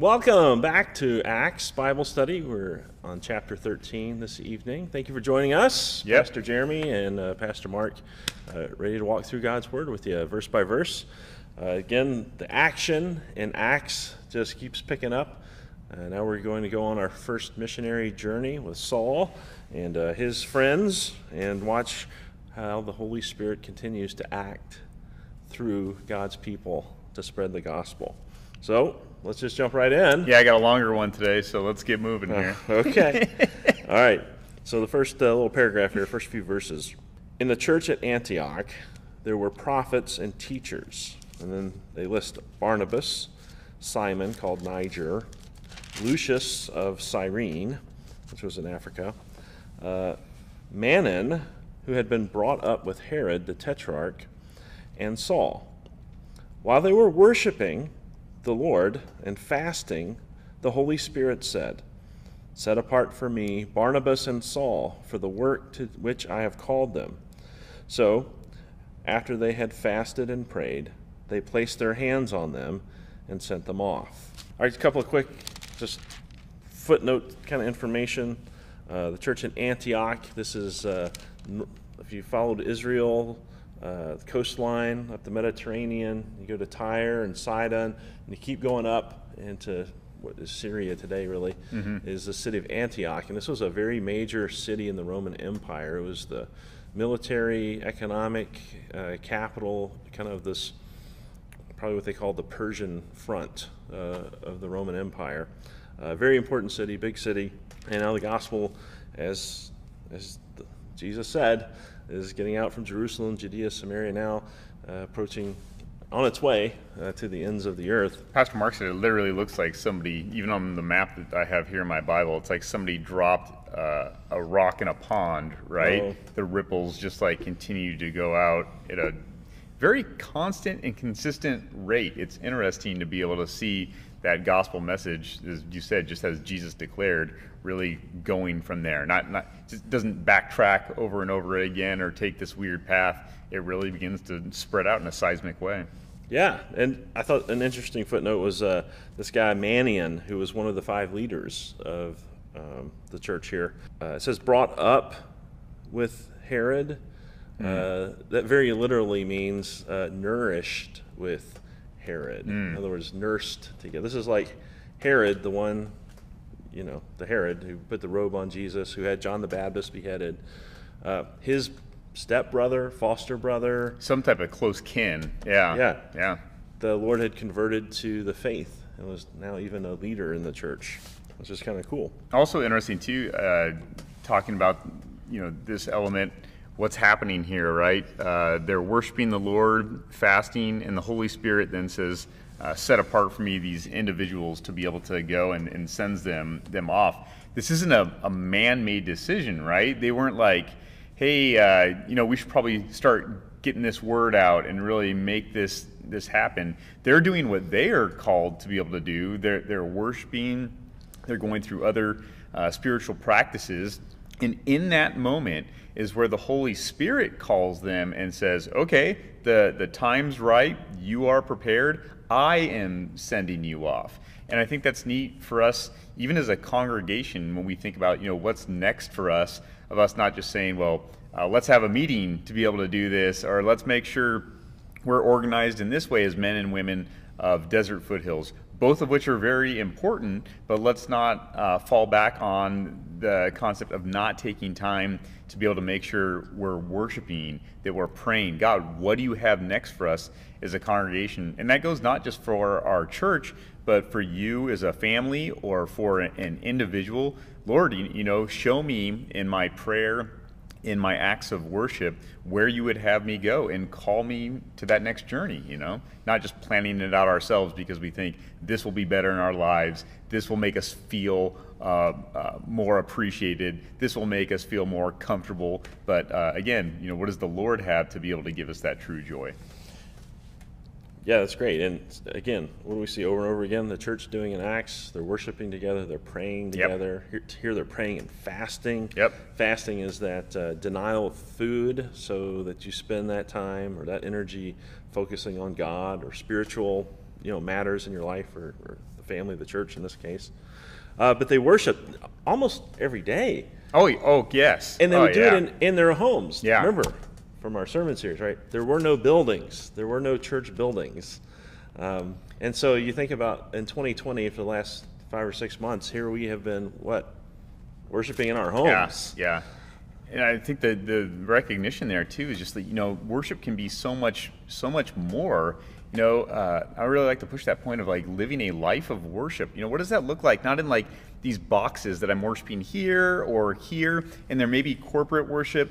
Welcome back to Acts Bible Study. We're on chapter 13 this evening. Thank you for joining us, Yep. Pastor Jeremy and uh, Pastor Mark, uh, ready to walk through God's Word with you verse by verse. Uh, again, the action in Acts just keeps picking up. Uh, now we're going to go on our first missionary journey with Saul and uh, his friends and watch how the Holy Spirit continues to act through God's people to spread the gospel. So let's just jump right in. Yeah, I got a longer one today, so let's get moving here. Okay. All right. So the first uh, little paragraph here, first few verses. In the church at Antioch, there were prophets and teachers. And then they list Barnabas, Simon, called Niger, Lucius of Cyrene, which was in Africa, uh, Manaen, who had been brought up with Herod the Tetrarch, and Saul. While they were worshiping the Lord and fasting, the Holy Spirit said, Set apart for me Barnabas and Saul for the work to which I have called them. So, after they had fasted and prayed, they placed their hands on them and sent them off. All right, a couple of quick, just footnote kind of information. Uh, the church in Antioch, this is, uh, if you followed Israel, uh, the coastline up the Mediterranean, you go to Tyre and Sidon, and you keep going up into what is Syria today, really, is the city of Antioch. And this was a very major city in the Roman Empire. It was the military, economic uh, capital, kind of this probably what they call the Persian front uh, of the Roman Empire. Uh, very important city, big city, and now the gospel, as as the, Jesus said, is getting out from Jerusalem, Judea, Samaria, now uh, approaching on its way uh, to the ends of the earth. Pastor Mark said it literally looks like somebody, even on the map that I have here in my Bible, it's like somebody dropped uh, a rock in a pond, right? Oh. The ripples just like continue to go out at a very constant and consistent rate. It's interesting to be able to see that gospel message, as you said, just as Jesus declared, really going from there. Not, not just doesn't backtrack over and over again or take this weird path. It really begins to spread out in a seismic way. Yeah, and I thought an interesting footnote was uh, this guy Manaen, who was one of the five leaders of um, the church here. Uh, it says brought up with Herod. Uh, that very literally means uh, nourished with Herod. In other words, nursed together. This is like Herod, the one, you know, the Herod who put the robe on Jesus, who had John the Baptist beheaded. Uh, his stepbrother, foster brother, Some type of close kin. Yeah. Yeah. Yeah. the Lord had converted to the faith and was now even a leader in the church, which is kind of cool. Also interesting too, uh, talking about you know this element, what's happening here, right? Uh, they're worshiping the Lord, fasting, and the Holy Spirit then says, uh, "Set apart for me these individuals to be able to go," and, and sends them them off. This isn't a, a man-made decision, right? They weren't like, "Hey, uh, you know, we should probably start getting this word out and really make this this happen." They're doing what they are called to be able to do. They're they're worshiping they're going through other uh, spiritual practices. And in that moment is where the Holy Spirit calls them and says, Okay, the, the time's right. You are prepared. I am sending you off. And I think that's neat for us, even as a congregation, when we think about, you know, what's next for us, of us not just saying, well, uh, let's have a meeting to be able to do this, or let's make sure we're organized in this way as men and women of Desert Foothills, both of which are very important, but let's not uh, fall back on the concept of not taking time to be able to make sure we're worshiping, that we're praying. God, what do you have next for us as a congregation? And that goes not just for our church, but for you as a family or for an individual. Lord, you, you know, show me in my prayer in my acts of worship where you would have me go and call me to that next journey, you know? Not just planning it out ourselves because we think this will be better in our lives, this will make us feel uh, uh, more appreciated, this will make us feel more comfortable. But uh, again, you know, what does the Lord have to be able to give us that true joy? Yeah, that's great. And again, what do we see over and over again? The church doing in Acts, they're worshiping together, they're praying Yep. together. Here, here they're praying and fasting. Yep. Fasting is that uh, denial of food so that you spend that time or that energy focusing on God or spiritual you know, matters in your life or, or the family, the church in this case. Uh, but they worship almost every day. Oh, oh yes. And they oh, would do yeah. it in, in their homes. Yeah. Remember from our sermon series, right? There were no buildings, there were no church buildings. Um, and so you think about in 2020, for the last five or six months, here we have been, what? Worshiping in our homes. Yeah, yeah. And I think the the recognition there too is just that you know worship can be so much so much more. You know, uh, I really like to push that point of like living a life of worship. You know, what does that look like? Not in like these boxes that I'm worshiping here or here, and there may be corporate worship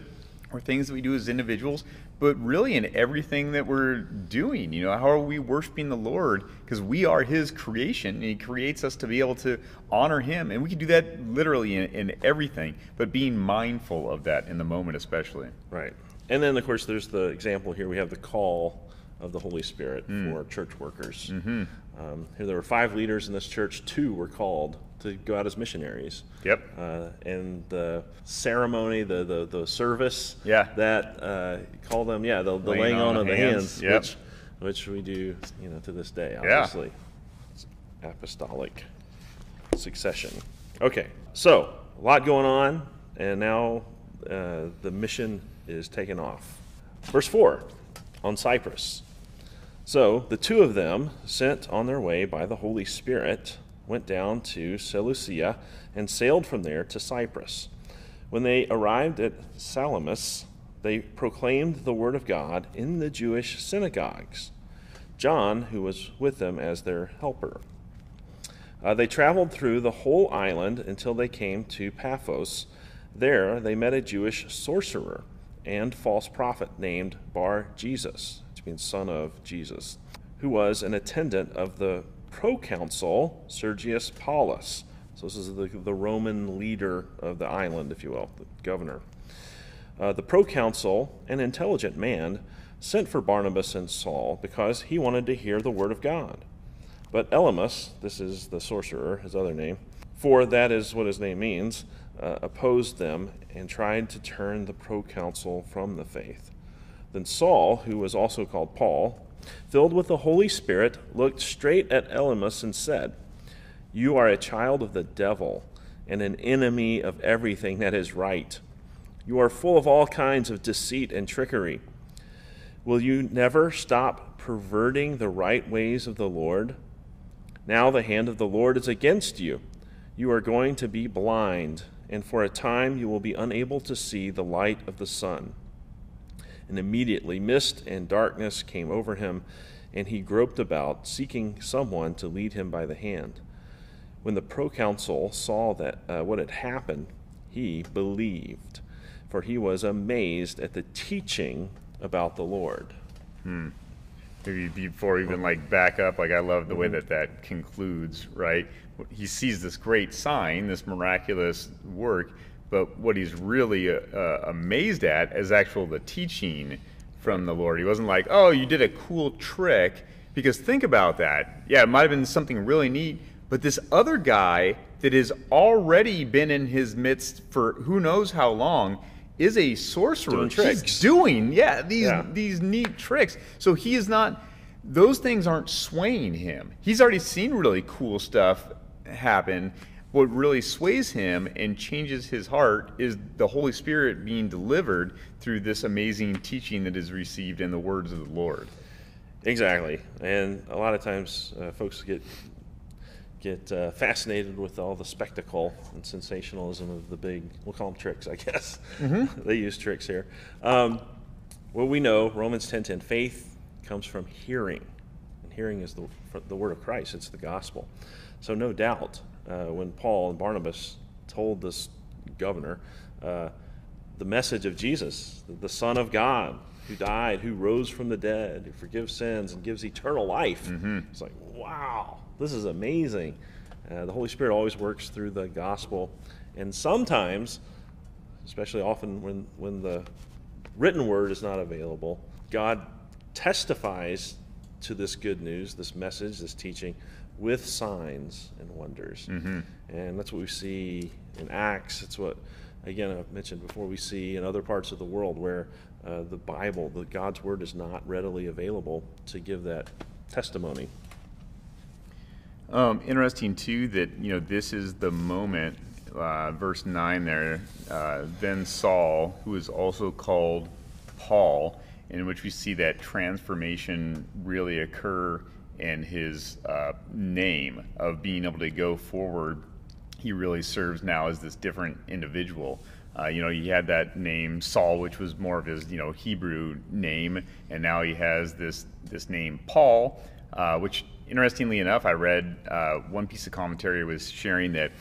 or things that we do as individuals, but really in everything that we're doing. You know, how are we worshiping the Lord? Because we are His creation, and He creates us to be able to honor Him, and we can do that literally in, in everything. But being mindful of that in the moment, especially. Right. And then, of course, there's the example here. We have the call of the Holy Spirit for church workers. Um, here, there were five leaders in this church. Two were called to go out as missionaries. Yep. Uh, and the ceremony, the the, the service, Yeah. that uh, call them, yeah, the, the Laying laying, on on of the hands. hands, Yep. which which we do, you know, to this day. Yeah. Obviously, it's apostolic succession. Okay, so a lot going on, and now uh, the mission is taken off. Verse 4 on Cyprus. So the two of them, sent on their way by the Holy Spirit, went down to Seleucia and sailed from there to Cyprus. When they arrived at Salamis, they proclaimed the word of God in the Jewish synagogues. John, who was with them as their helper. Uh, they traveled through the whole island until they came to Paphos. There they met a Jewish sorcerer and false prophet named Bar Jesus, which means son of Jesus, who was an attendant of the proconsul Sergius Paulus. So this is the, the Roman leader of the island, if you will, the governor. Uh, the proconsul, an intelligent man, sent for Barnabas and Saul because he wanted to hear the word of God. But Elymas, this is the sorcerer, his other name, for that is what his name means, uh, opposed them and tried to turn the proconsul from the faith. Then Saul, who was also called Paul, filled with the Holy Spirit, looked straight at Elymas and said, You are a child of the devil and an enemy of everything that is right. You are full of all kinds of deceit and trickery. Will you never stop perverting the right ways of the Lord? Now the hand of the Lord is against you. You are going to be blind, and for a time you will be unable to see the light of the sun. And immediately mist and darkness came over him, and he groped about, seeking someone to lead him by the hand. When the proconsul saw that uh, what had happened, he believed, for he was amazed at the teaching about the Lord. maybe before even like back up like i love the way Mm-hmm. that that concludes right he sees this great sign this miraculous work but what he's really uh, uh, amazed at is actual the teaching from the lord he wasn't like oh you did a cool trick because think about that yeah it might have been something really neat but this other guy that has already been in his midst for who knows how long is a sorcerer Doing He's doing yeah these Yeah. these neat tricks. So he is not; those things aren't swaying him. He's already seen really cool stuff happen. What really sways him and changes his heart is the Holy Spirit being delivered through this amazing teaching that is received in the words of the Lord. Exactly, and a lot of times uh, folks get get uh, fascinated with all the spectacle and sensationalism of the big. We'll call them tricks, I guess. they use tricks here. Um, well, we know Romans ten ten. Faith comes from hearing, and hearing is the the word of Christ. It's the gospel. So no doubt, uh, when Paul and Barnabas told this governor uh, the message of Jesus, the Son of God, who died, who rose from the dead, who forgives sins and gives eternal life. It's like, wow, this is amazing. Uh, the Holy Spirit always works through the gospel, and sometimes, especially often when when the written word is not available, God testifies to this good news, this message, this teaching, with signs and wonders. And that's what we see in Acts. It's what, again, I've mentioned before, we see in other parts of the world where uh, the Bible, the God's Word, is not readily available to give that testimony. Um, interesting too that you know this is the moment, uh, verse nine there. Uh, then Saul, who is also called Paul, in which we see that transformation really occur in his uh, name of being able to go forward. He really serves now as this different individual. Uh, you know, he had that name Saul, which was more of his, you know, Hebrew name, and now he has this this name Paul, uh, which, interestingly enough, I read uh, one piece of commentary was sharing that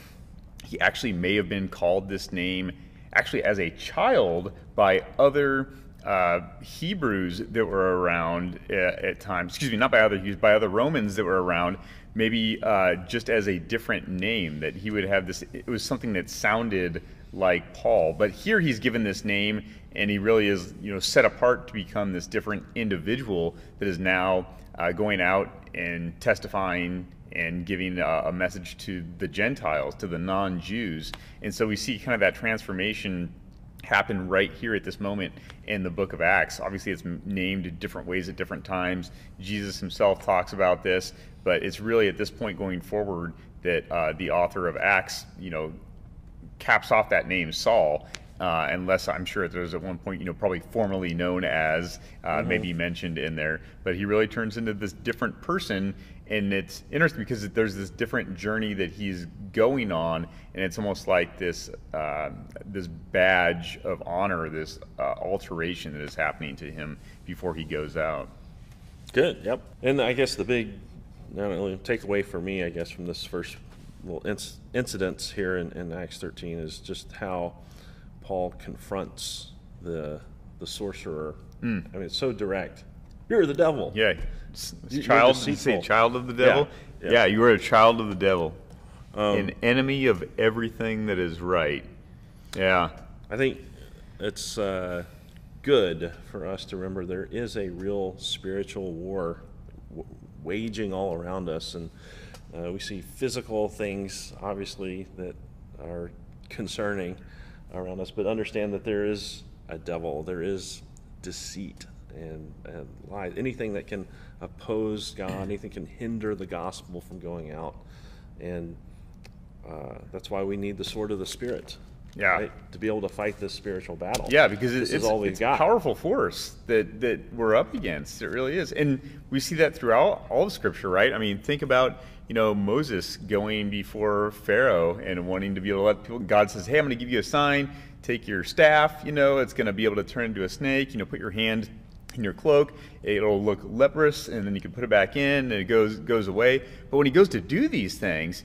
he actually may have been called this name actually as a child by other uh, Hebrews that were around at, at, times. Excuse me, not by other Hebrews, by other Romans that were around. Maybe uh, just as a different name that he would have this. It was something that sounded like Paul, but here he's given this name, and he really is, you know, set apart to become this different individual that is now uh, going out and testifying and giving a, a message to the Gentiles, to the non-Jews, and so we see kind of that transformation happen right here at this moment in the book of Acts. Obviously, it's named different ways at different times. Jesus himself talks about this, but it's really at this point going forward that uh, the author of Acts, you know, caps off that name Saul. Uh, unless I'm sure there's at one point, you know, probably formerly known as, uh, mm-hmm. maybe mentioned in there. But he really turns into this different person, and it's interesting because there's this different journey that he's going on, and it's almost like this uh, this badge of honor, this uh, alteration that is happening to him before he goes out. Good. Yep. And I guess the big not only takeaway for me, I guess, from this first little inc- incidents here in, in Acts 13 is just how Paul confronts the the sorcerer. Mm. I mean, it's so direct. You're the devil. Yeah, you, child. You say child of the devil? Yeah, yeah. yeah you are a child of the devil, um, an enemy of everything that is right. Yeah, I think it's uh, good for us to remember there is a real spiritual war w- waging all around us, and uh, we see physical things, obviously, that are concerning around us, but understand that there is a devil, there is deceit and, and lies, anything that can oppose God, anything can hinder the gospel from going out. And uh, that's why we need the sword of the Spirit. Yeah. Right, to be able to fight this spiritual battle. Yeah, because it's, it's, all we've it's got. powerful force that, that we're up against. It really is. And we see that throughout all of Scripture, right? I mean, think about you know, Moses going before Pharaoh and wanting to be able to let people, God says, hey, I'm going to give you a sign. Take your staff, you know, it's going to be able to turn into a snake. You know, put your hand in your cloak. It'll look leprous, and then you can put it back in, and it goes, goes away. But when he goes to do these things,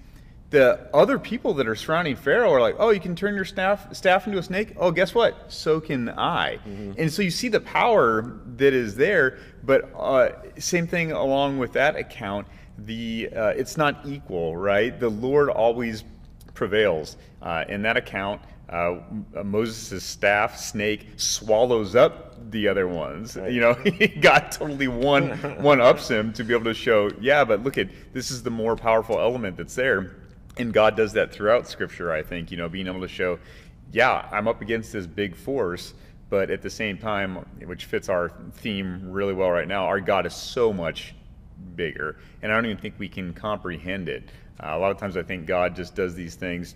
the other people that are surrounding Pharaoh are like, oh, you can turn your staff, staff into a snake? Oh, guess what? So can I. Mm-hmm. And so you see the power that is there, but uh, same thing along with that account the uh, it's not equal, right? The Lord always prevails. Uh, in that account, uh, Moses' staff snake swallows up the other ones. Right. You know, God totally one one ups him to be able to show, yeah, but look at this is the more powerful element that's there, and God does that throughout Scripture. I think you know, being able to show, yeah, I'm up against this big force. But at the same time, which fits our theme really well right now, our God is so much bigger. And I don't even think we can comprehend it. Uh, a lot of times I think God just does these things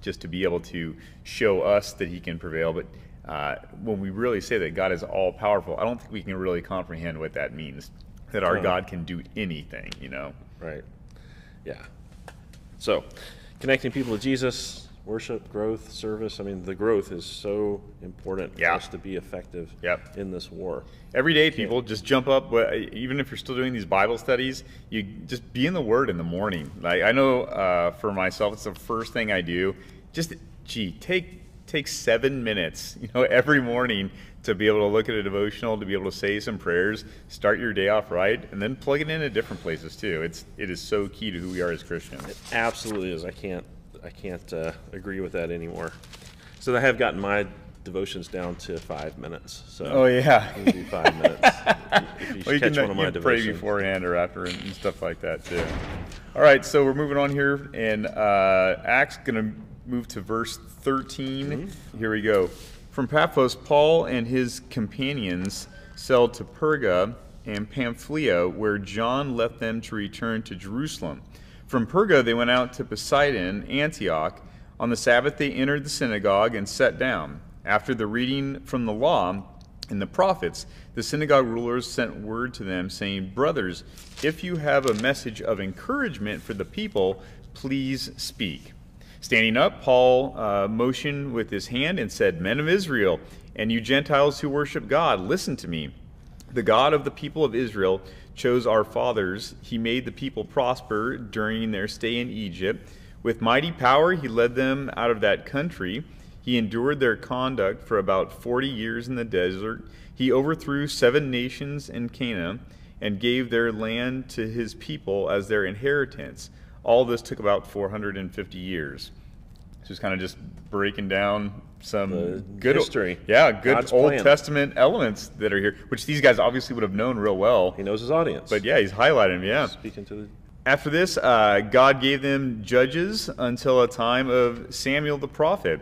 just to be able to show us that He can prevail. But uh, when we really say that God is all powerful, I don't think we can really comprehend what that means. That our God can do anything, you know? Right. Yeah. So, connecting people to Jesus, worship, growth, service. I mean, the growth is so important yeah. for us to be effective yep. in this war. Every day, people just jump up. Even if you're still doing these Bible studies, you just be in the Word in the morning. Like I know uh, for myself, it's the first thing I do. Just gee, take take seven minutes, you know, every morning to be able to look at a devotional, to be able to say some prayers, start your day off right, and then plug it in at different places too. It's it is so key to who we are as Christians. It absolutely is. I can't I can't uh, agree with that anymore. So I have gotten my devotions down to five minutes. So oh yeah, do five minutes. if you, well, you catch can, one of my can pray beforehand or after and, and, stuff like that too. All right, so we're moving on here, and uh, Acts going to move to verse 13. Mm-hmm. Here we go. From Paphos, Paul and his companions sailed to Perga and Pamphylia, where John left them to return to Jerusalem. From Perga they went out to Pisidian, Antioch. On the Sabbath they entered the synagogue and sat down. After the reading from the law and the prophets, the synagogue rulers sent word to them, saying, Brothers, if you have a message of encouragement for the people, please speak. Standing up, Paul uh, motioned with his hand and said, Men of Israel, and you Gentiles who worship God, listen to me. The God of the people of Israel chose our fathers. He made the people prosper during their stay in Egypt. With mighty power, he led them out of that country. He endured their conduct for about 40 years in the desert. He overthrew seven nations in Canaan and gave their land to his people as their inheritance. All this took about 450 years. So kind of just breaking down some The good history. yeah, good God's Old plan. Testament elements that are here, which these guys obviously would have known real well. He knows his audience. But yeah, he's highlighting them. Yeah. Speaking to the After this, uh, God gave them judges until a time of Samuel the prophet.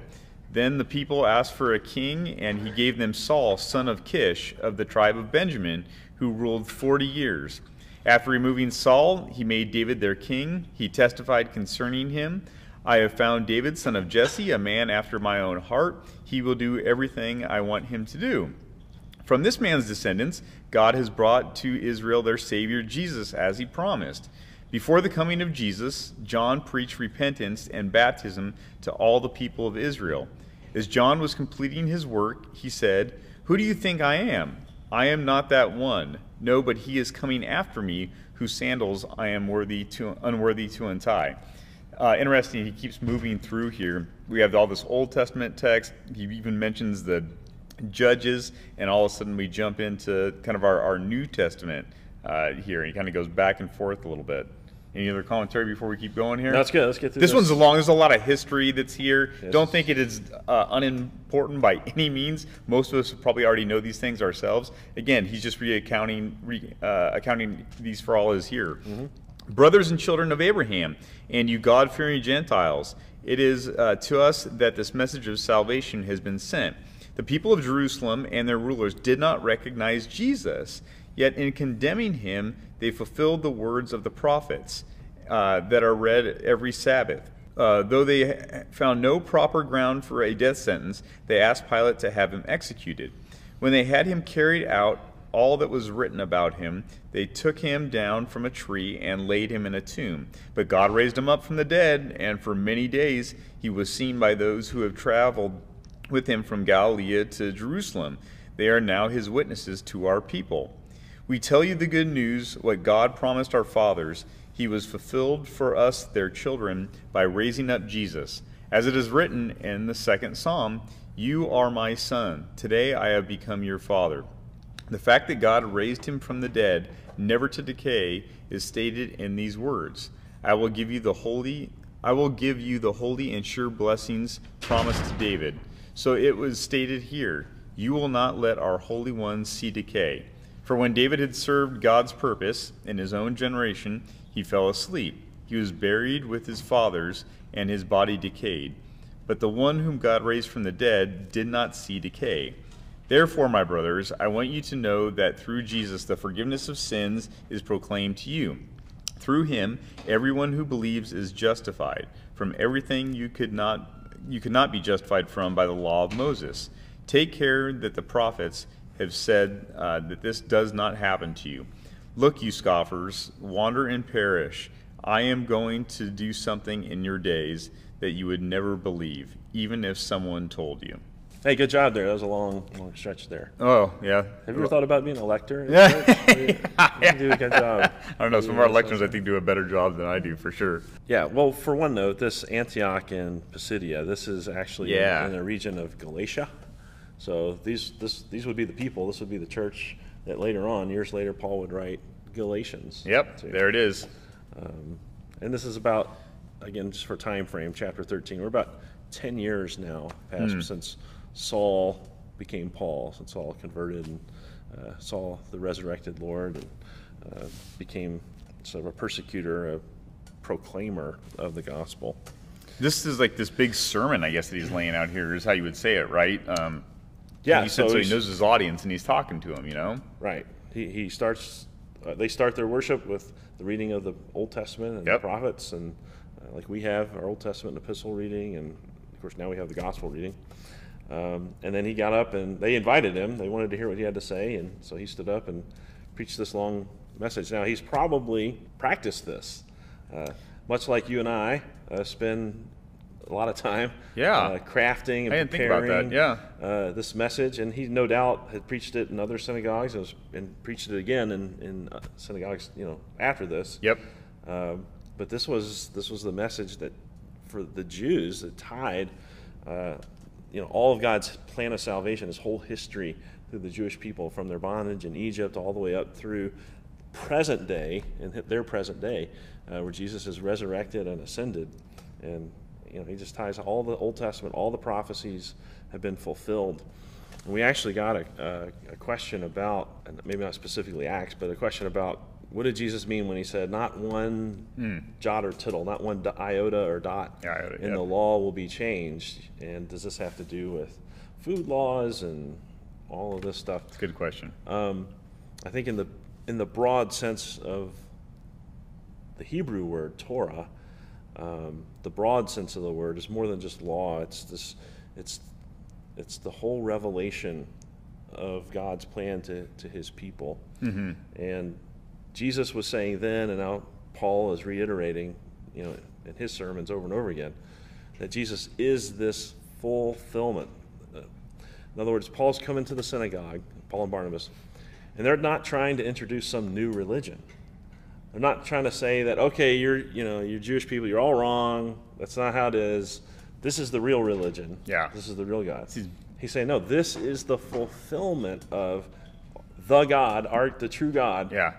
Then the people asked for a king, and he gave them Saul, son of Kish, of the tribe of Benjamin, who ruled forty years. After removing Saul, he made David their king. He testified concerning him I have found David, son of Jesse, a man after my own heart. He will do everything I want him to do. From this man's descendants, God has brought to Israel their Savior Jesus, as he promised. Before the coming of Jesus, John preached repentance and baptism to all the people of Israel. As John was completing his work, he said, Who do you think I am? I am not that one. No, but he is coming after me, whose sandals I am worthy to, unworthy to untie. Uh, interesting, he keeps moving through here. We have all this Old Testament text. He even mentions the Judges, and all of a sudden we jump into kind of our, our New Testament uh, here. He kind of goes back and forth a little bit. Any other commentary before we keep going here? That's good. Let's get through This this. one's long. There's a lot of history that's here. Yes. Don't think it is uh, unimportant by any means. Most of us probably already know these things ourselves. Again, he's just reaccounting, re, uh, accounting these for all is here. Mm-hmm. Brothers and children of Abraham, and you God fearing Gentiles, it is uh, to us that this message of salvation has been sent. The people of Jerusalem and their rulers did not recognize Jesus, yet in condemning him, they fulfilled the words of the prophets uh, that are read every Sabbath. Uh, though they found no proper ground for a death sentence, they asked Pilate to have him executed. When they had him carried out, all that was written about him, they took him down from a tree and laid him in a tomb. But God raised him up from the dead, and for many days he was seen by those who have traveled with him from Galilee to Jerusalem. They are now his witnesses to our people. We tell you the good news, what God promised our fathers. He was fulfilled for us, their children, by raising up Jesus. As it is written in the second psalm, You are my son. Today I have become your father. The fact that God raised him from the dead, never to decay, is stated in these words I will give you the holy I will give you the holy and sure blessings promised to David. So it was stated here, You will not let our Holy One see decay. For when David had served God's purpose in his own generation, he fell asleep. He was buried with his fathers, and his body decayed. But the one whom God raised from the dead did not see decay. Therefore, my brothers, I want you to know that through Jesus the forgiveness of sins is proclaimed to you. Through him, everyone who believes is justified from everything you could not you could not be justified from by the law of Moses. Take care that the prophets have said uh, that this does not happen to you. Look, you scoffers, wander and perish. I am going to do something in your days that you would never believe, even if someone told you. Hey, good job there. That was a long, long stretch there. Oh, yeah. Have you ever thought about being a lector? in Yeah. You you do a good job. I don't know. Some of our lecturers, I think, do a better job than I do, for sure. Yeah, well, for one note, this Antioch and Pisidia, this is actually in- Yeah. in, the region of Galatia. So these this these would be the people. This would be the church that later on, years later, Paul would write Galatians. Yep, to. there it is. Um, and this is about, again, just for time frame, chapter 13. We're about 10 years now past Hmm. since Saul became Paul, since Saul converted and uh, saw the resurrected Lord and uh, became sort of a persecutor, a proclaimer of the gospel. This is like this big sermon, I guess, that he's laying out here, is how you would say it, right? Um, Yeah, he said so so he knows his audience and he's talking to him, you know? Right. He, he starts uh, they start their worship with the reading of the Old Testament and Yep. the prophets, and uh, like we have our Old Testament and epistle reading, and of course now we have the gospel reading. Um, and then he got up and they invited him. They wanted to hear what he had to say, and so he stood up and preached this long message. Now he's probably practiced this, uh, much like you and I uh, spend a lot of time Yeah. uh, crafting and I didn't think about preparing that, yeah. uh, this message, and he no doubt had preached it in other synagogues and, was, and preached it again in, in uh, synagogues, you know, after this. Yep. Um, but this was this was the message that for the Jews that tied, uh, you know, all of God's plan of salvation, His whole history through the Jewish people from their bondage in Egypt all the way up through present day and their present day, uh, where Jesus is resurrected and ascended, and you know, He just ties all the Old Testament, all the prophecies have been fulfilled. And we actually got a, a, a question about, and maybe not specifically Acts, but a question about what did Jesus mean when he said, not one jot or tittle, not one iota or dot Iota, in yep. the law will be changed? And does this have to do with food laws and all of this stuff? It's a Good question. Um, I think in the in the broad sense of the Hebrew word Torah, um, the broad sense of the word is more than just law. It's this, it's it's the whole revelation of God's plan to to His people. And Jesus was saying then, and now Paul is reiterating, you know, in his sermons over and over again, that Jesus is this fulfillment. In other words, Paul's coming to the synagogue, Paul and Barnabas, and they're not trying to introduce some new religion. They're not trying to say that, okay, you're, you know, you're Jewish people, you're all wrong. That's not how it is. This is the real religion. Yeah. This is the real God. He's- He's saying, no, this is the fulfillment of the God, our, the true God, Yeah.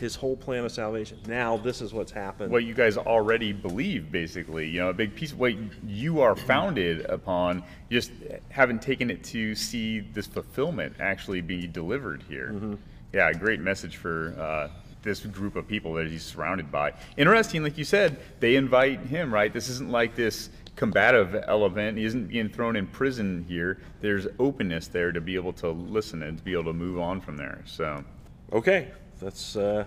His whole plan of salvation. Now this is what's happened. What you guys already believe, basically. You know, a big piece of what you are founded upon, you just haven't taken it to see this fulfillment actually be delivered here. Yeah, great message for uh, this group of people that he's surrounded by. Interesting, like you said, they invite him, right? This isn't like this combative element. He isn't being thrown in prison here. There's openness there to be able to listen and to be able to move on from there. So, Okay, that's uh,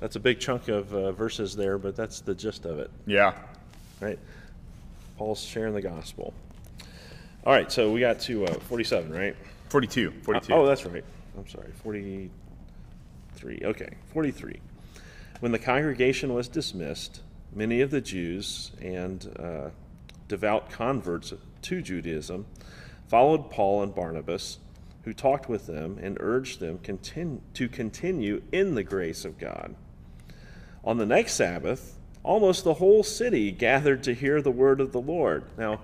that's a big chunk of uh, verses there, but that's the gist of it, yeah. right? Paul's sharing the gospel. All right, so we got to uh, 47, right? 42. 42. Oh, that's right. I'm sorry, 43. Okay, 43. When the congregation was dismissed, many of the Jews and uh, devout converts to Judaism followed Paul and Barnabas, who talked with them and urged them to continue in the grace of God. On the next Sabbath, almost the whole city gathered to hear the word of the Lord. Now,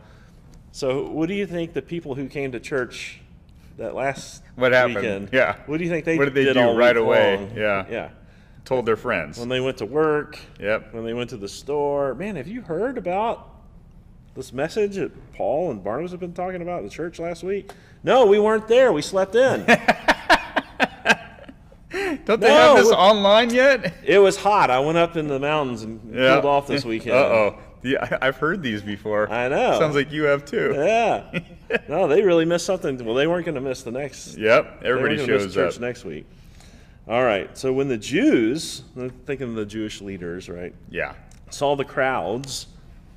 so what do you think the people who came to church that last What happened? weekend? Yeah. What do you think they What did they do all right away? long? Yeah. Yeah. Told their friends. When they went to work, Yep. when they went to the store, man, have you heard about this message that Paul and Barnabas have been talking about in the church last week? No, we weren't there. We slept in. Don't they No, have this online yet? it was hot. I went up in the mountains and cooled off this weekend. Uh oh. Yeah, I- I've heard these before. I know. Sounds like you have too. Yeah. no, they really missed something. Well, they weren't going to miss the next. Yep. Everybody gonna miss shows church up. next week. All right. So when the Jews, I'm thinking of the Jewish leaders, right, Yeah. saw the crowds,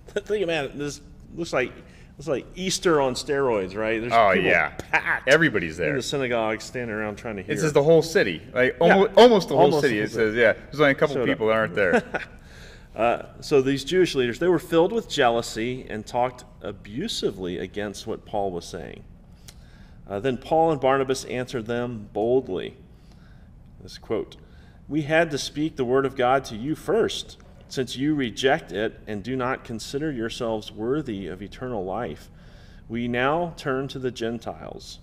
think about it. This looks like looks like Easter on steroids, right? There's Oh yeah. packed Everybody's there in the synagogue, standing around trying to hear. It says the whole city, like almost, almost the whole Almost city. the It whole says, yeah. There's only a couple Showed up. people that aren't there. so these Jewish leaders, they were filled with jealousy and talked abusively against what Paul was saying. Uh, then Paul and Barnabas answered them boldly. This quote We had to speak the word of God to you first, since you reject it and do not consider yourselves worthy of eternal life. We now turn to the Gentiles.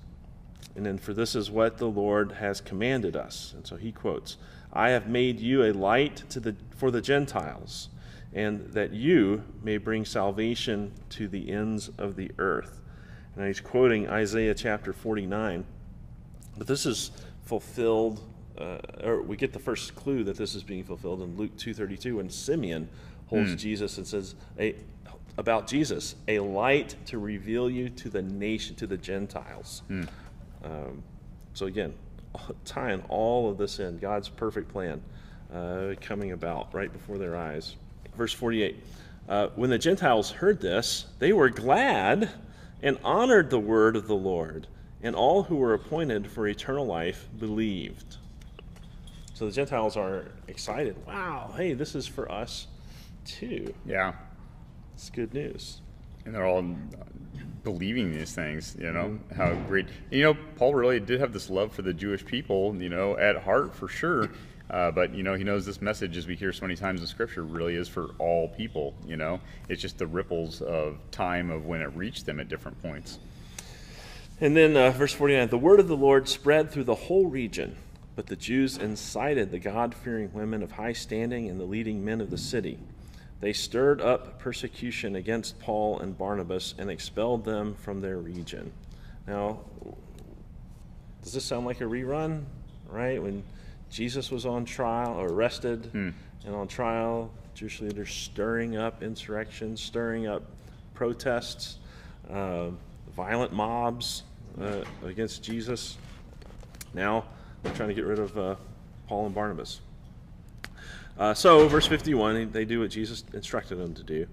And then, for this is what the Lord has commanded us. And so he quotes, I have made you a light to the, for the Gentiles, and that you may bring salvation to the ends of the earth. And he's quoting Isaiah chapter 49. But this is fulfilled, uh, or we get the first clue that this is being fulfilled in Luke 2.32 when Simeon holds Jesus and says a, about Jesus, a light to reveal you to the nation, to the Gentiles. Um, so again, tying all of this in, God's perfect plan uh, coming about right before their eyes. Verse 48 uh, When the Gentiles heard this, they were glad and honored the word of the Lord, and all who were appointed for eternal life believed. So the Gentiles are excited. Wow, hey, this is for us too. Yeah. It's good news. And they're all believing these things, you know, mm-hmm. how great. You know, Paul really did have this love for the Jewish people, you know, at heart for sure. Uh, but you know, he knows this message, as we hear so many times in Scripture, really is for all people. You know, it's just the ripples of time of when it reached them at different points. And then uh, verse 49 the word of the Lord spread through the whole region, but the Jews incited the God fearing women of high standing and the leading men of the city. They stirred up persecution against Paul and Barnabas and expelled them from their region. Now, does this sound like a rerun? Right? When Jesus was on trial or arrested hmm. and on trial, Jewish leaders stirring up insurrection, stirring up protests, uh, violent mobs uh, against Jesus. Now they're trying to get rid of uh, Paul and Barnabas. Uh, so, verse 51, they do what Jesus instructed them to do.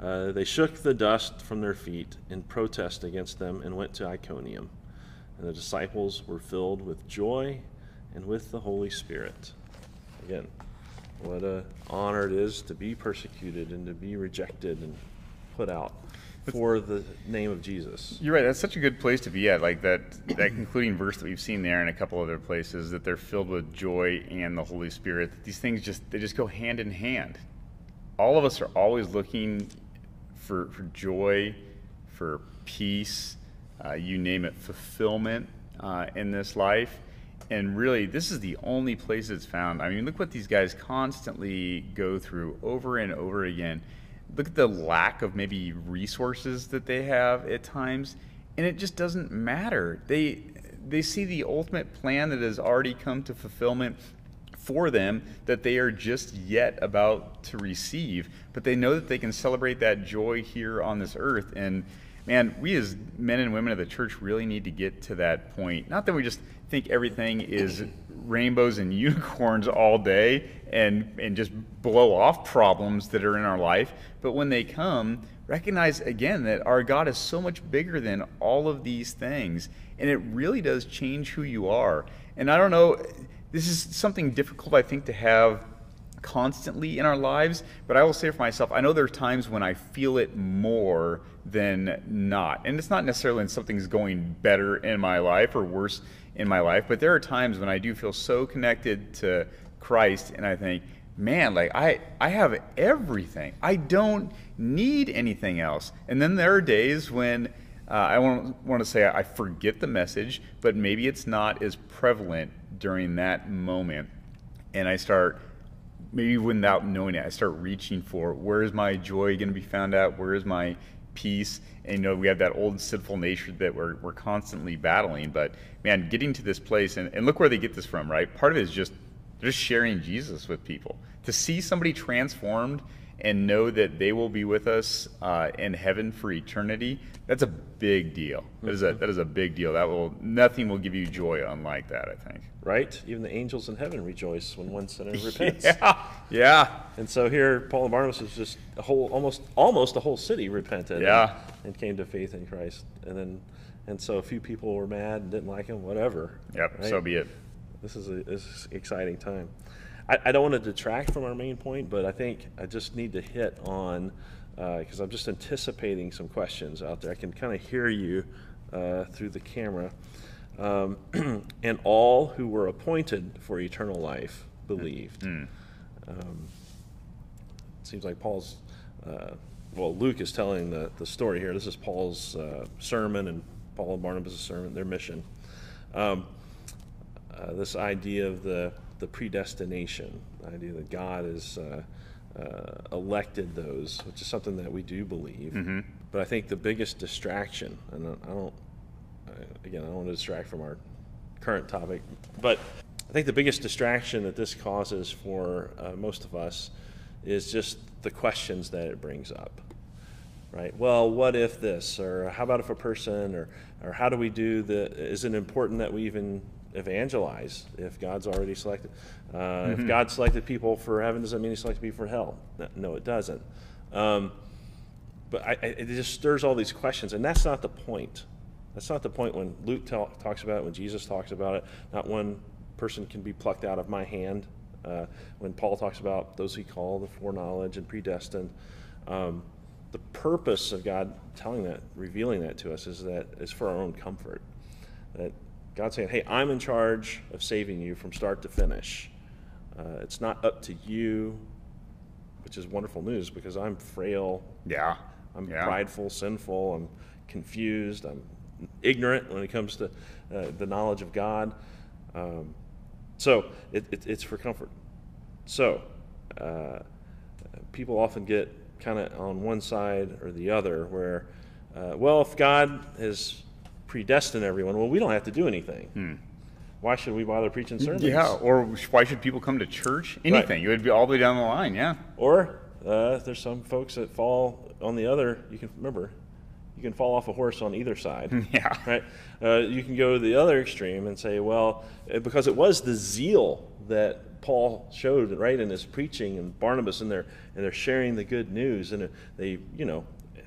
Uh, they shook the dust from their feet in protest against them and went to Iconium. And the disciples were filled with joy and with the Holy Spirit. Again, what an honor it is to be persecuted and to be rejected and put out for the name of Jesus. You're right. That's such a good place to be at. Like that, that concluding verse that we've seen there and a couple other places that they're filled with joy and the Holy Spirit. These things just they just go hand in hand. All of us are always looking for for joy, for peace, uh, you name it, fulfillment uh, in this life and really this is the only place it's found i mean look what these guys constantly go through over and over again look at the lack of maybe resources that they have at times and it just doesn't matter. They they see the ultimate plan that has already come to fulfillment for them that they are just yet about to receive but they know that they can celebrate that joy here on this earth. And man we as men and women of the church really need to get to that point. Not that we just think everything is rainbows and unicorns all day and, and just blow off problems that are in our life. But when they come, recognize again that our God is so much bigger than all of these things. And it really does change who you are. And I don't know, this is something difficult, I think, to have constantly in our lives, but I will say for myself, I know there are times when I feel it more than not. And it's not necessarily when something's going better in my life or worse in my life, but there are times when I do feel so connected to Christ and I think, man, like I, I have everything. I don't need anything else. And then there are days when uh, I want, want to say I forget the message, but maybe it's not as prevalent during that moment. And I start, maybe without knowing it, I start reaching for where is my joy going to be found out? Where is my peace? And you know, we have that old sinful nature that we're, we're constantly battling. But man, getting to this place, and, and look where they get this from, right? Part of it is just just sharing Jesus with people. To see somebody transformed and know that they will be with us uh, in heaven for eternity, that's a big deal. That is a mm-hmm. that is a big deal. That will nothing will give you joy unlike that. I think. Right. Even the angels in heaven rejoice when one sinner repents. yeah. Yeah. And so here, Paul and Barnabas is just a whole, almost almost a whole city repented. Yeah. And, and came to faith in Christ, and then, and so a few people were mad and didn't like him. Whatever. Yep. Right? So be it. This is a this is exciting time. I, I, don't want to detract from our main point, but I think I just need to hit on because uh, I'm just anticipating some questions out there. I can kind of hear you uh, through the camera. Um, and all who were appointed for eternal life believed. Mm. Um, it seems like Paul's, uh, well, Luke is telling the, the story here. This is Paul's uh, sermon and Paul and Barnabas' sermon, their mission. Um, uh, this idea of the, the predestination, the idea that God has uh, uh, elected those, which is something that we do believe. Mm-hmm. But I think the biggest distraction, and I don't, again, I don't want to distract from our current topic, but I think the biggest distraction that this causes for uh, most of us is just the questions that it brings up. Right? Well, what if this? Or how about if a person? Or, or how do we do the? Is it important that we even evangelize if God's already selected. Uh, If God selected people for heaven, does that mean He selected people for hell? No, no, it doesn't. Um, but I, I, it just stirs all these questions, and that's not the point. That's not the point when Luke tell, talks about it, when Jesus talks about it, not one person can be plucked out of my hand. Uh, when Paul talks about those he called, the foreknowledge and predestined. Um, the purpose of God telling that, revealing that to us, is that is for our own comfort. That God's saying, "Hey, I'm in charge of saving you from start to finish. Uh, it's not up to you," which is wonderful news because I'm frail, Yeah. I'm yeah. prideful, sinful, I'm confused, I'm ignorant when it comes to uh, the knowledge of God. Um, so it, it, it's for comfort. So uh, people often get kind of on one side or the other where, uh, well, if God has predestined everyone, well, we don't have to do anything. Why should we bother preaching sermons? Hmm. Yeah, or why should people come to church? Anything. You would be all the way down the line, yeah. Or uh, there's some folks that fall on the other. You can remember, you can fall off a horse on either side. Yeah. Right. Uh, you can go to the other extreme and say, well, uh, because it was the zeal that Paul showed, right, in his preaching, and Barnabas, and they're and they're sharing the good news, and uh, they, you know, uh,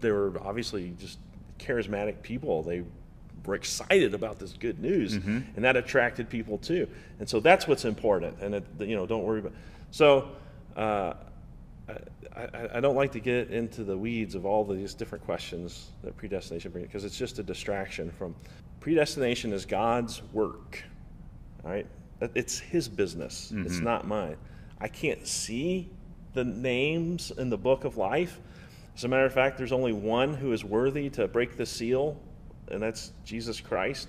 they were obviously just charismatic people. They were excited about this good news, and that attracted people too. And so that's what's important. And it, you know, don't worry about. So. Uh, I, I, I don't like to get into the weeds of all these different questions that predestination brings because it's just a distraction from predestination is God's work. All right, it's His business. It's not mine. I can't see the names in the book of life. As a matter of fact, there's only one who is worthy to break the seal, and that's Jesus Christ.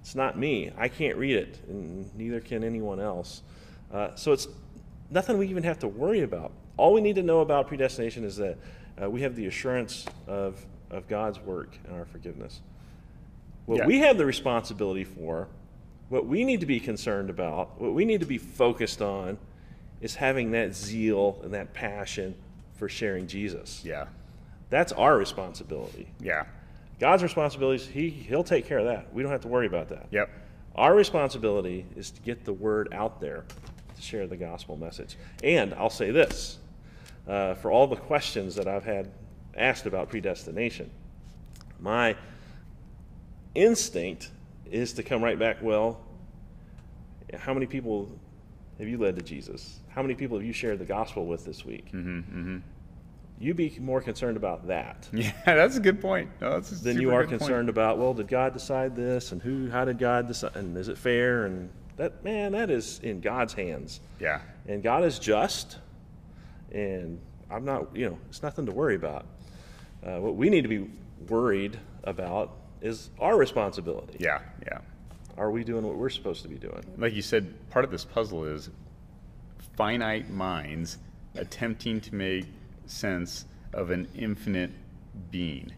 It's not me. I can't read it, and neither can anyone else. Uh, so it's nothing we even have to worry about. All we need to know about predestination is that uh, we have the assurance of, of God's work and our forgiveness. What Yeah. we have the responsibility for, what we need to be concerned about, what we need to be focused on, is having that zeal and that passion for sharing Jesus. Yeah. That's our responsibility. Yeah. God's responsibility is he, He'll take care of that. We don't have to worry about that. Yep. Our responsibility is to get the word out there, to share the gospel message. And I'll say this uh, for all the questions that I've had asked about predestination, my instinct is to come right back, well, how many people have you led to Jesus? How many people have you shared the gospel with this week? Mm-hmm, You be more concerned about that Yeah, that's a good point. No, that's a than you are good point. concerned about well did god decide this and who how did god decide and is it fair and that man that is in god's hands Yeah. and god is just and i'm not you know it's nothing to worry about uh, what we need to be worried about is our responsibility Yeah. Yeah. are we doing what we're supposed to be doing Like you said, part of this puzzle is finite minds attempting to make sense of an infinite being.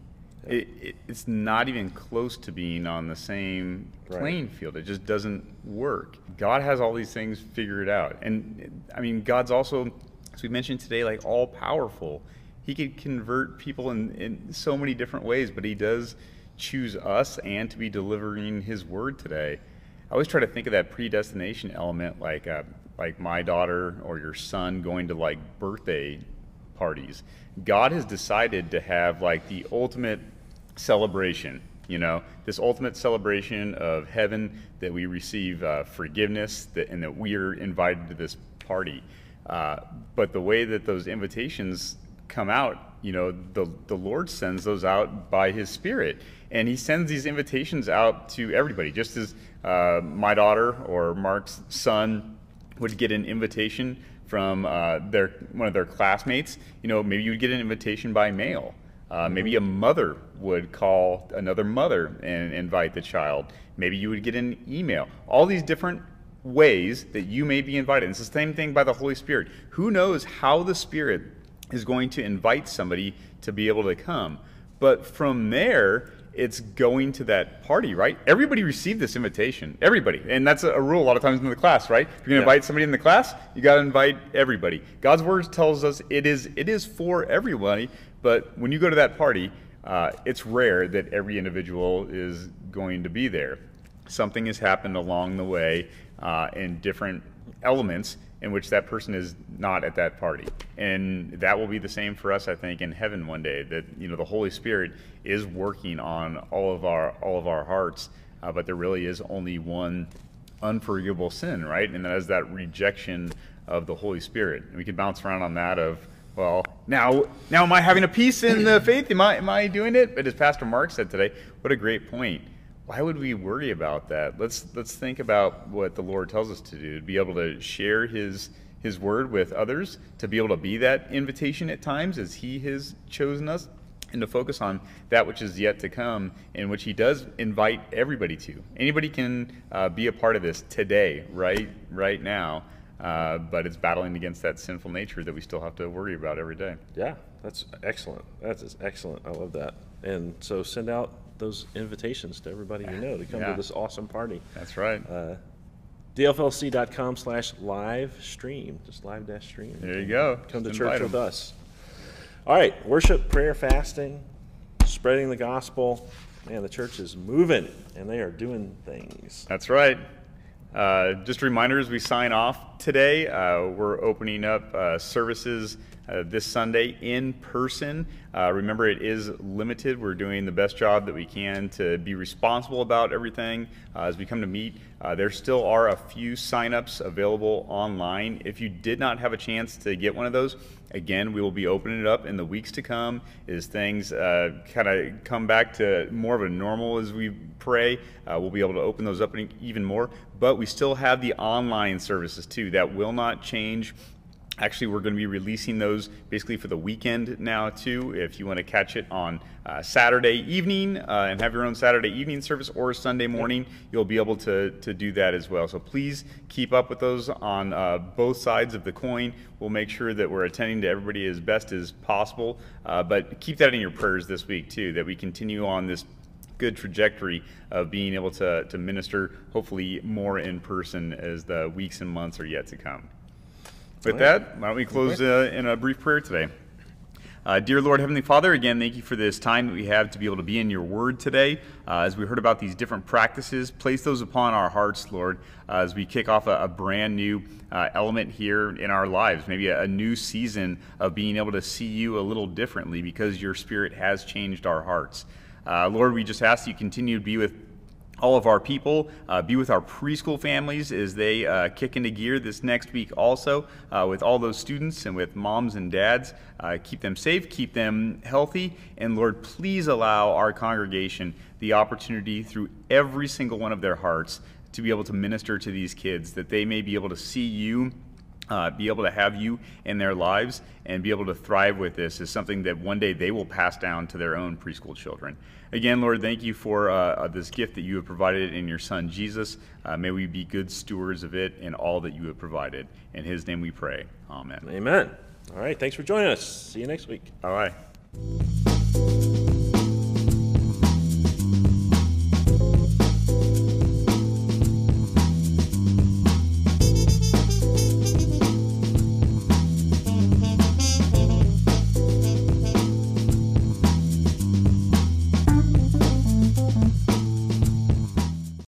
It, it, it's not even close to being on the same Right. playing field. It just doesn't work. God has all these things figured out. And I mean, God's also, as we mentioned today, like all powerful. He could convert people in, in so many different ways, but He does choose us and to be delivering His word today. I always try to think of that predestination element like uh, like my daughter or your son going to like birthday parties. God has decided to have like the ultimate celebration, you know, this ultimate celebration of heaven that we receive uh, forgiveness that, and that we are invited to this party. Uh, but the way that those invitations come out, you know, the, the Lord sends those out by His Spirit. And He sends these invitations out to everybody, just as uh, my daughter or Mark's son would get an invitation from uh, their one of their classmates. You know, maybe you would get an invitation by mail. Uh, maybe a mother would call another mother and invite the child. Maybe you would get an email. All these different ways that you may be invited. It's the same thing by the Holy Spirit. Who knows how the Spirit is going to invite somebody to be able to come? But from there, it's going to that party, right? Everybody received this invitation. Everybody. And that's a, rule a lot of times in the class, right? If you're going to Yeah. invite somebody in the class, you got to invite everybody. God's word tells us it is it is for everybody, but when you go to that party, uh, it's rare that every individual is going to be there. something has happened along the way uh, in different elements in which that person is not at that party. And that will be the same for us, I think, in heaven one day. That you know the Holy Spirit is working on all of our all of our hearts, uh, but there really is only one unforgivable sin, right? And that is that rejection of the Holy Spirit. And we could bounce around on that of, well, now now am I having a peace in the faith? Am I am I doing it? But as Pastor Mark said today, what a great point why would we worry about that? Let's let's think about what the Lord tells us to do, to be able to share his his word with others, to be able to be that invitation at times as he has chosen us, and to focus on that which is yet to come, in which he does invite everybody to. Anybody can uh, be a part of this today, right right now. Uh, but it's battling against that sinful nature that we still have to worry about every day. Yeah, that's excellent. That's excellent. I love that. And so send out those invitations to everybody you know to come Yeah. to this awesome party. That's right. Uh, DFLC.com slash live stream, just live dash stream. there you go. Come to church invite with us. All right, worship, prayer, fasting, spreading the gospel. Man, the church is moving and they are doing things. That's right. Uh, just a reminder as we sign off today, uh, we're opening up uh, services uh, this Sunday in person. Uh, remember, it is limited. We're doing the best job that we can to be responsible about everything uh, as we come to meet. There still are a few signups available online. If you did not have a chance to get one of those, again, we will be opening it up in the weeks to come as things uh, kind of come back to more of a normal as we pray. Uh, we'll be able to open those up even more. But we still have the online services too. That will not change. Actually, we're going to be releasing those basically for the weekend now too. If you want to catch it on uh, Saturday evening uh, and have your own Saturday evening service or Sunday morning, you'll be able to, to do that as well. So please keep up with those on uh, both sides of the coin. We'll make sure that we're attending to everybody as best as possible. Uh, but keep that in your prayers this week too, that we continue on this good trajectory of being able to, to minister hopefully more in person as the weeks and months are yet to come. With that, why don't we close uh, in a brief prayer today? Uh, dear Lord, Heavenly Father, again, thank you for this time that we have to be able to be in your word today. Uh, as we heard about these different practices, place those upon our hearts, Lord, uh, as we kick off a, a brand new uh, element here in our lives, maybe a, a new season of being able to see you a little differently because your spirit has changed our hearts. Uh, Lord, we just ask that you continue to be with all of our people. Uh, be with our preschool families as they uh, kick into gear this next week, also uh, with all those students and with moms and dads. Uh, keep them safe, keep them healthy, and Lord, please allow our congregation the opportunity through every single one of their hearts to be able to minister to these kids, that they may be able to see you. Uh, be able to have you in their lives and be able to thrive with this is something that one day they will pass down to their own preschool children. Again, Lord, thank you for uh, this gift that you have provided in your Son, Jesus. Uh, may we be good stewards of it and all that you have provided. In his name we pray. Amen. Amen. All right, thanks for joining us. See you next week. All right.